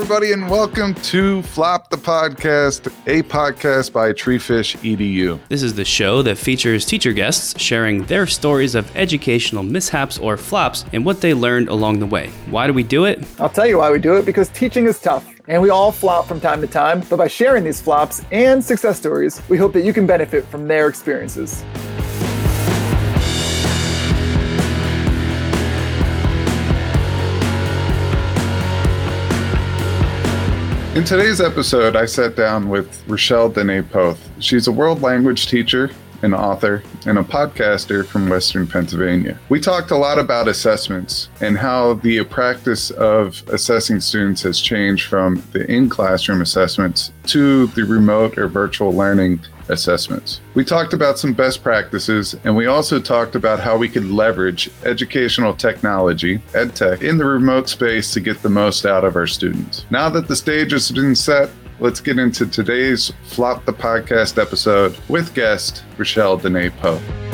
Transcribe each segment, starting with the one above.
everybody, and welcome to Flop the Podcast, a podcast by Treefish EDU. This is the show that features teacher guests sharing their stories of educational mishaps or flops and what they learned along the way. Why do we do it? I'll tell you why we do it because teaching is tough. And we all flop from time to time, but by sharing these flops and success stories, we hope that you can benefit from their experiences. In today's episode, I sat down with Rochelle Dene Poth. She's a world language teacher, an author, and a podcaster from Western Pennsylvania. We talked a lot about assessments and how the practice of assessing students has changed from the in classroom assessments to the remote or virtual learning assessments. We talked about some best practices and we also talked about how we could leverage educational technology, EdTech, in the remote space to get the most out of our students. Now that the stage has been set, let's get into today's Flop the Podcast episode with guest Rochelle Dene Poth.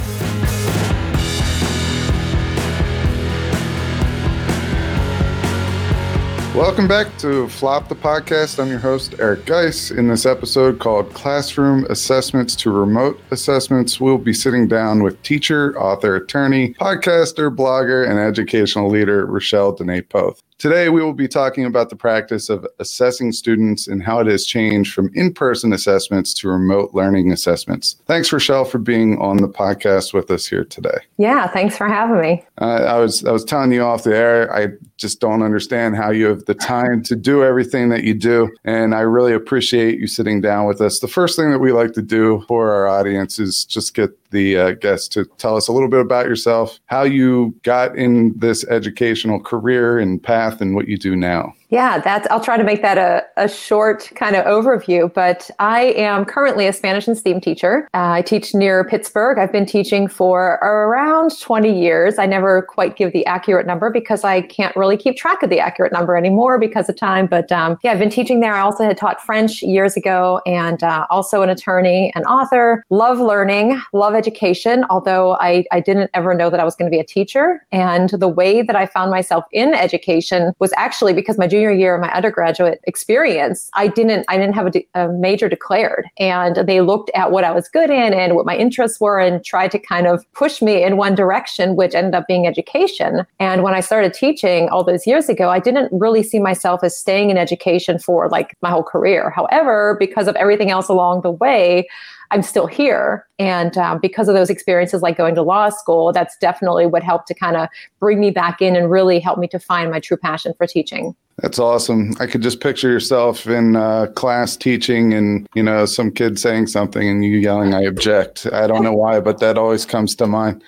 Welcome back to Flop the Podcast. I'm your host, Eric Geis. In this episode called Classroom Assessments to Remote Assessments, we'll be sitting down with teacher, author, attorney, podcaster, blogger, and educational leader, Rochelle Dene Poth. Today, we will be talking about the practice of assessing students and how it has changed from in person assessments to remote learning assessments. Thanks, Rochelle, for being on the podcast with us here today. Yeah, thanks for having me. Uh, I was I was telling you off the air. I just don't understand how you have the time to do everything that you do, and I really appreciate you sitting down with us. The first thing that we like to do for our audience is just get the uh, guest to tell us a little bit about yourself, how you got in this educational career and path, and what you do now. Yeah, that's. I'll try to make that a, a short kind of overview. But I am currently a Spanish and STEAM teacher. Uh, I teach near Pittsburgh. I've been teaching for around 20 years. I never quite give the accurate number because I can't really keep track of the accurate number anymore because of time. But um, yeah, I've been teaching there. I also had taught French years ago, and uh, also an attorney and author. Love learning, love education. Although I I didn't ever know that I was going to be a teacher. And the way that I found myself in education was actually because my junior year of my undergraduate experience, I didn't I didn't have a, de- a, major declared, and they looked at what I was good in and what my interests were, and tried to kind of push me in one direction, which ended up being education. And when I started teaching all those years ago, I didn't really see myself as staying in education for like my whole career. However, because of everything else along the way, I'm still here. And um, because of those experiences, like going to law school, that's definitely what helped to kind of bring me back in and really help me to find my true passion for teaching. That's awesome. I could just picture yourself in uh, class teaching and, you know, some kid saying something and you yelling, I object. I don't know why, but that always comes to mind.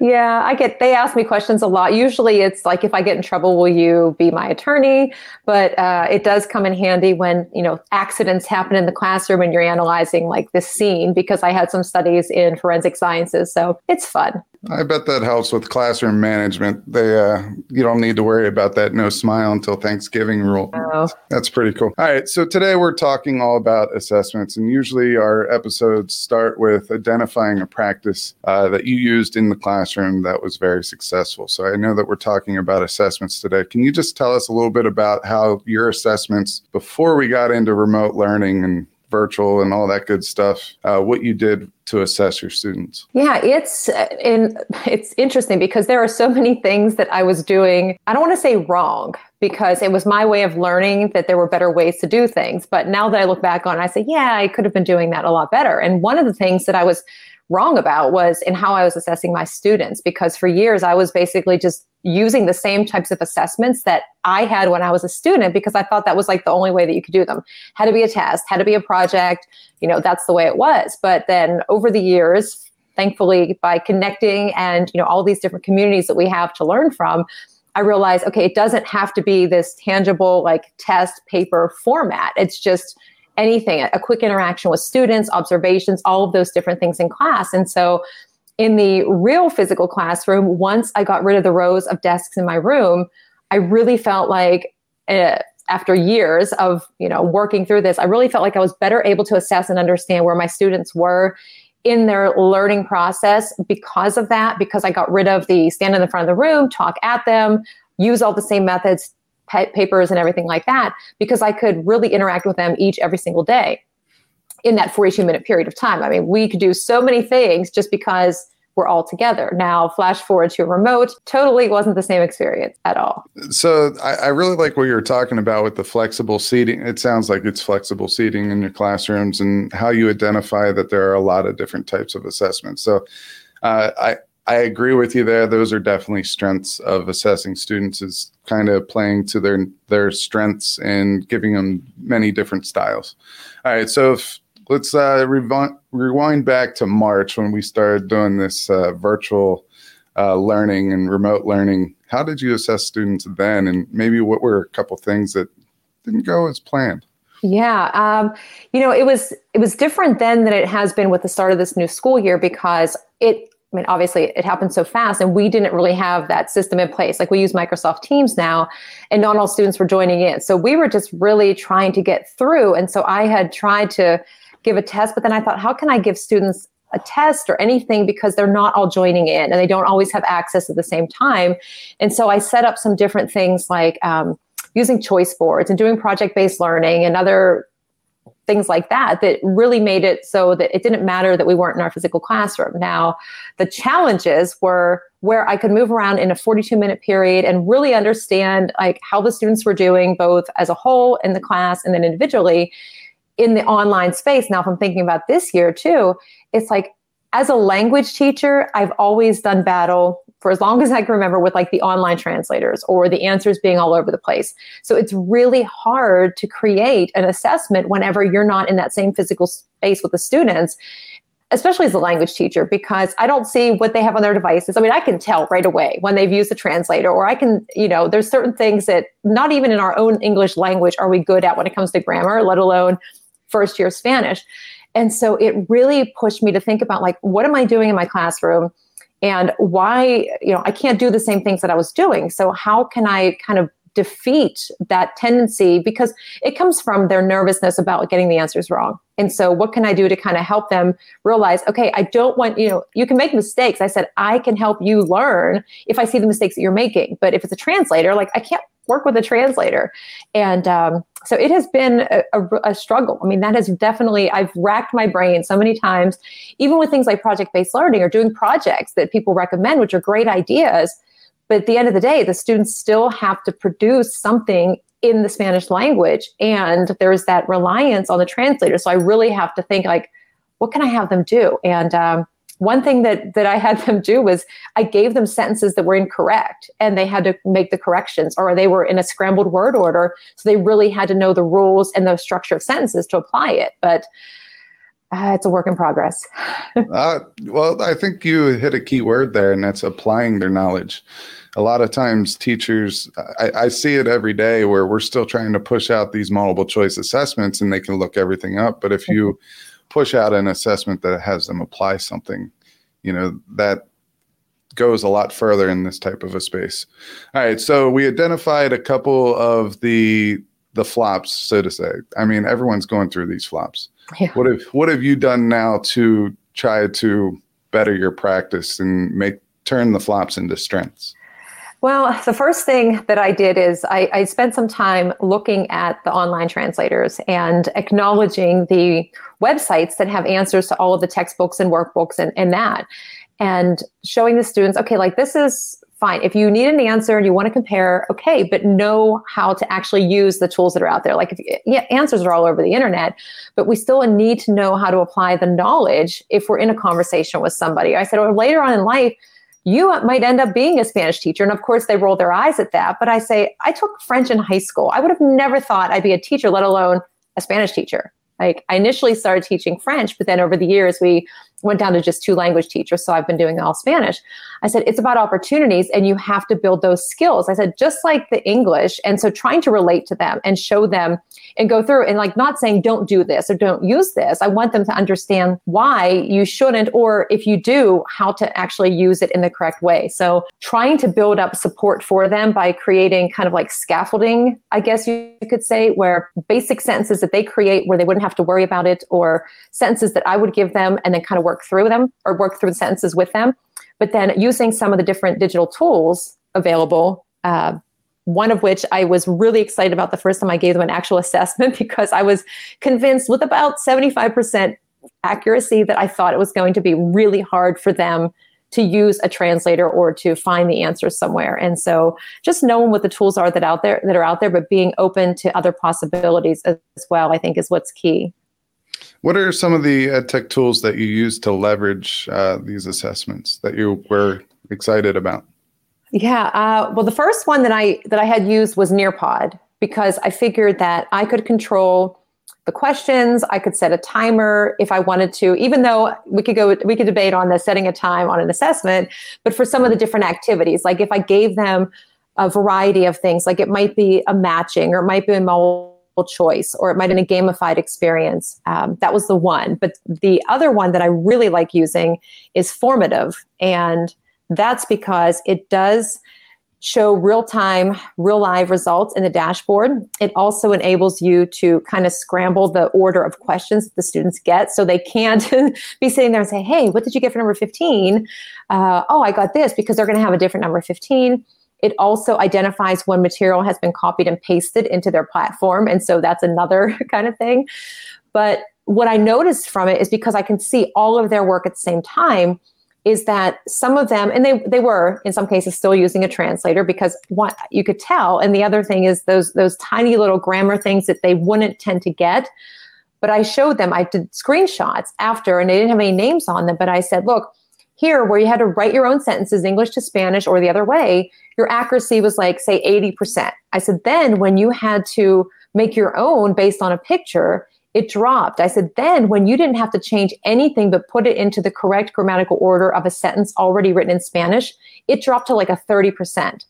Yeah, I get, they ask me questions a lot. Usually it's like, if I get in trouble, will you be my attorney? But uh, it does come in handy when, you know, accidents happen in the classroom and you're analyzing like this scene because I had some studies in forensic sciences. So it's fun. I bet that helps with classroom management. They, uh, you don't need to worry about that no smile until Thanksgiving rule. Oh. That's pretty cool. All right, so today we're talking all about assessments, and usually our episodes start with identifying a practice uh, that you used in the classroom that was very successful. So I know that we're talking about assessments today. Can you just tell us a little bit about how your assessments before we got into remote learning and virtual and all that good stuff, uh, what you did to assess your students? Yeah, it's in, it's interesting because there are so many things that I was doing. I don't want to say wrong because it was my way of learning that there were better ways to do things. But now that I look back on it, I say, yeah, I could have been doing that a lot better. And one of the things that I was wrong about was in how I was assessing my students because for years I was basically just using the same types of assessments that I had when I was a student because I thought that was like the only way that you could do them. Had to be a test, had to be a project, you know, that's the way it was. But then over the years, thankfully by connecting and, you know, all these different communities that we have to learn from, I realized, okay, it doesn't have to be this tangible like test paper format. It's just anything, a quick interaction with students, observations, all of those different things in class. And so in the real physical classroom, once I got rid of the rows of desks in my room, I really felt like uh, after years of you know working through this, I really felt like I was better able to assess and understand where my students were in their learning process because of that. Because I got rid of the stand in the front of the room, talk at them, use all the same methods, pa- papers and everything like that because I could really interact with them each every single day in that 42 minute period of time. I mean, we could do so many things just because we're all together. Now, flash forward to remote, totally wasn't the same experience at all. So, I, I, really like what you were talking about with the flexible seating. It sounds like it's flexible seating in your classrooms and how you identify that there are a lot of different types of assessments. So, uh, I, I agree with you there. Those are definitely strengths of assessing students is kind of playing to their their strengths and giving them many different styles. All right, so if let's uh, rewind, rewind back to March when we started doing this uh, virtual uh, learning and remote learning. How did you assess students then, and maybe what were a couple things that didn't go as planned? Yeah, um, you know, it was it was different then than it has been with the start of this new school year because it. I mean, obviously, it happened so fast, and we didn't really have that system in place. Like we use Microsoft Teams now, and not all students were joining in. So we were just really trying to get through. And so I had tried to give a test. But then I thought, how can I give students a test or anything because they're not all joining in and they don't always have access at the same time. And so I set up some different things like um, using choice boards and doing project based learning and other things like that that really made it so that it didn't matter that we weren't in our physical classroom. Now, the challenges were where I could move around in a 42 minute period and really understand like how the students were doing both as a whole in the class and then individually in the online space. Now, if I'm thinking about this year too, it's like as a language teacher, I've always done battle for as long as I can remember with like the online translators or the answers being all over the place. So it's really hard to create an assessment whenever you're not in that same physical space with the students, especially as a language teacher, because I don't see what they have on their devices. I mean, I can tell right away when they've used a translator, or I can, you know, there's certain things that not even in our own English language are we good at when it comes to grammar, let alone first year Spanish. And so it really pushed me to think about like, what am I doing in my classroom? And why, you know, I can't do the same things that I was doing. So how can I kind of defeat that tendency because it comes from their nervousness about getting the answers wrong. And so what can I do to kind of help them realize, okay, I don't want, you know, you can make mistakes. I said, I can help you learn if I see the mistakes that you're making. But if it's a translator, like I can't work with a translator. And um, so it has been a, a, a, struggle. I mean, that has definitely, I've racked my brain so many times, even with things like project based learning or doing projects that people recommend, which are great ideas. But at the end of the day, the students still have to produce something in the Spanish language. And there's that reliance on the translator. So I really have to think like, what can I have them do? And um, one thing that that I had them do was I gave them sentences that were incorrect and they had to make the corrections or they were in a scrambled word order. So they really had to know the rules and the structure of sentences to apply it but uh, it's a work in progress. Uh, well I think you hit a key word there and that's applying their knowledge. A lot of times teachers I, I see it every day where we're still trying to push out these multiple choice assessments and they can look everything up but if you push out an assessment that has them apply something, you know, that goes a lot further in this type of a space. All right, so we identified a couple of the the flops, so to say. I mean, everyone's going through these flops. Yeah. What have what have you done now to try to better your practice and make turn the flops into strengths? Well, the first thing that I did is I, I, spent some time looking at the online translators and acknowledging the websites that have answers to all of the textbooks and workbooks and, and that, and showing the students, okay, like this is fine. If you need an answer and you want to compare, okay, but know how to actually use the tools that are out there. Like, if, yeah, answers are all over the internet, but we still need to know how to apply the knowledge if we're in a conversation with somebody. I said, or later on in life, you might end up being a Spanish teacher. And of course, they roll their eyes at that. But I say, I took French in high school. I would have never thought I'd be a teacher, let alone a Spanish teacher. Like I initially started teaching French, but then over the years, we went down to just two language teachers. So I've been doing all Spanish. I said, it's about opportunities and you have to build those skills. I said, just like the English. And so trying to relate to them and show them and go through and like not saying don't do this or don't use this. I want them to understand why you shouldn't, or if you do, how to actually use it in the correct way. So trying to build up support for them by creating kind of like scaffolding, I guess you could say, where basic sentences that they create where they wouldn't have to worry about it, or sentences that I would give them and then kind of work through them or work through the sentences with them. But then using some of the different digital tools available uh, one of which I was really excited about the first time I gave them an actual assessment because I was convinced with about 75% accuracy that I thought it was going to be really hard for them to use a translator or to find the answers somewhere. And so just knowing what the tools are that out there that are out there, but being open to other possibilities as well, I think is what's key. What are some of the ed tech tools that you use to leverage uh, these assessments that you were excited about? Yeah, uh, well, the first one that I that I had used was Nearpod because I figured that I could control the questions. I could set a timer if I wanted to, even though we could go, we could debate on the setting a time on an assessment. But for some of the different activities, like if I gave them a variety of things, like it might be a matching or it might be a multiple choice or it might be a gamified experience. Um, that was the one. But the other one that I really like using is formative. And that's because it does show real time, real live results in the dashboard. It also enables you to kind of scramble the order of questions that the students get so they can't be sitting there and say, hey, what did you get for number 15? Uh, oh, I got this because they're going to have a different number 15. It also identifies when material has been copied and pasted into their platform. And so that's another kind of thing. But what I noticed from it is because I can see all of their work at the same time is that some of them and they they were in some cases still using a translator because what you could tell and the other thing is those those tiny little grammar things that they wouldn't tend to get but i showed them i did screenshots after and they didn't have any names on them but i said look here where you had to write your own sentences english to spanish or the other way your accuracy was like say 80% i said then when you had to make your own based on a picture it dropped. I said, then when you didn't have to change anything but put it into the correct grammatical order of a sentence already written in Spanish, it dropped to like a 30%.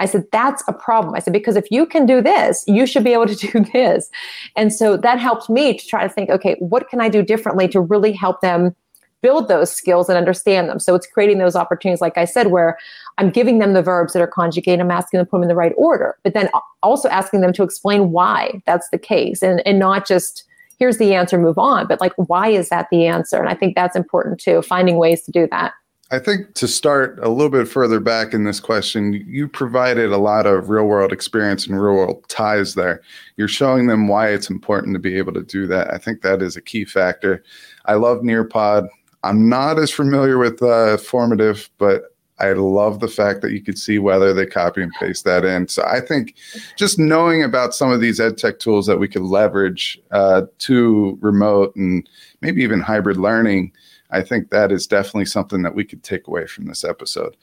I said, that's a problem. I said, because if you can do this, you should be able to do this. And so that helped me to try to think, okay, what can I do differently to really help them build those skills and understand them? So it's creating those opportunities, like I said, where I'm giving them the verbs that are conjugated, I'm asking them to put them in the right order, but then also asking them to explain why that's the case and, and not just, here's the answer, move on. But like, why is that the answer? And I think that's important too, finding ways to do that. I think to start a little bit further back in this question, you provided a lot of real world experience and real world ties there. You're showing them why it's important to be able to do that. I think that is a key factor. I love Nearpod. I'm not as familiar with uh, formative, but I love the fact that you could see whether they copy and paste that in. So I think just knowing about some of these ed tech tools that we could leverage uh, to remote and maybe even hybrid learning, I think that is definitely something that we could take away from this episode.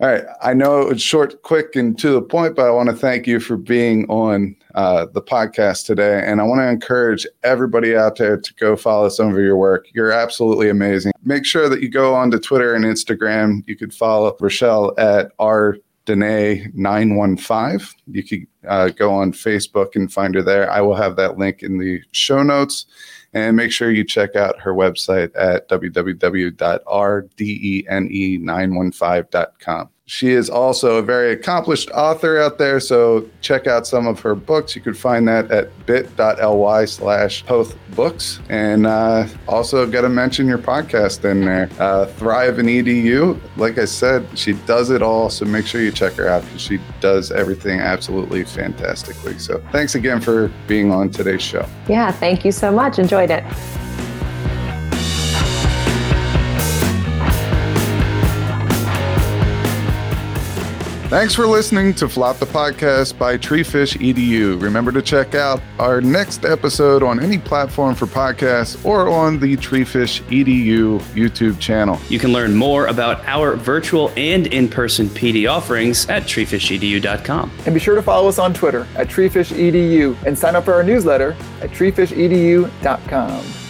All right. I know it's short, quick, and to the point, but I want to thank you for being on uh, the podcast today. And I want to encourage everybody out there to go follow some of your work. You're absolutely amazing. Make sure that you go on to Twitter and Instagram. You could follow Rochelle at R. Dene 915. You could uh, go on Facebook and find her there. I will have that link in the show notes. And make sure you check out her website at www.rdene915.com. She is also a very accomplished author out there, so check out some of her books. You can find that at bit.ly slash books. And uh, also got to mention your podcast in there, uh, Thrive in EDU. Like I said, she does it all, so make sure you check her out because she does everything absolutely fantastically. So thanks again for being on today's show. Yeah, thank you so much. Enjoyed it. Thanks for listening to Flop the Podcast by Treefish EDU. Remember to check out our next episode on any platform for podcasts or on the Treefish EDU YouTube channel. You can learn more about our virtual and in person PD offerings at treefishedu.com. And be sure to follow us on Twitter at treefishedu and sign up for our newsletter at treefishedu.com.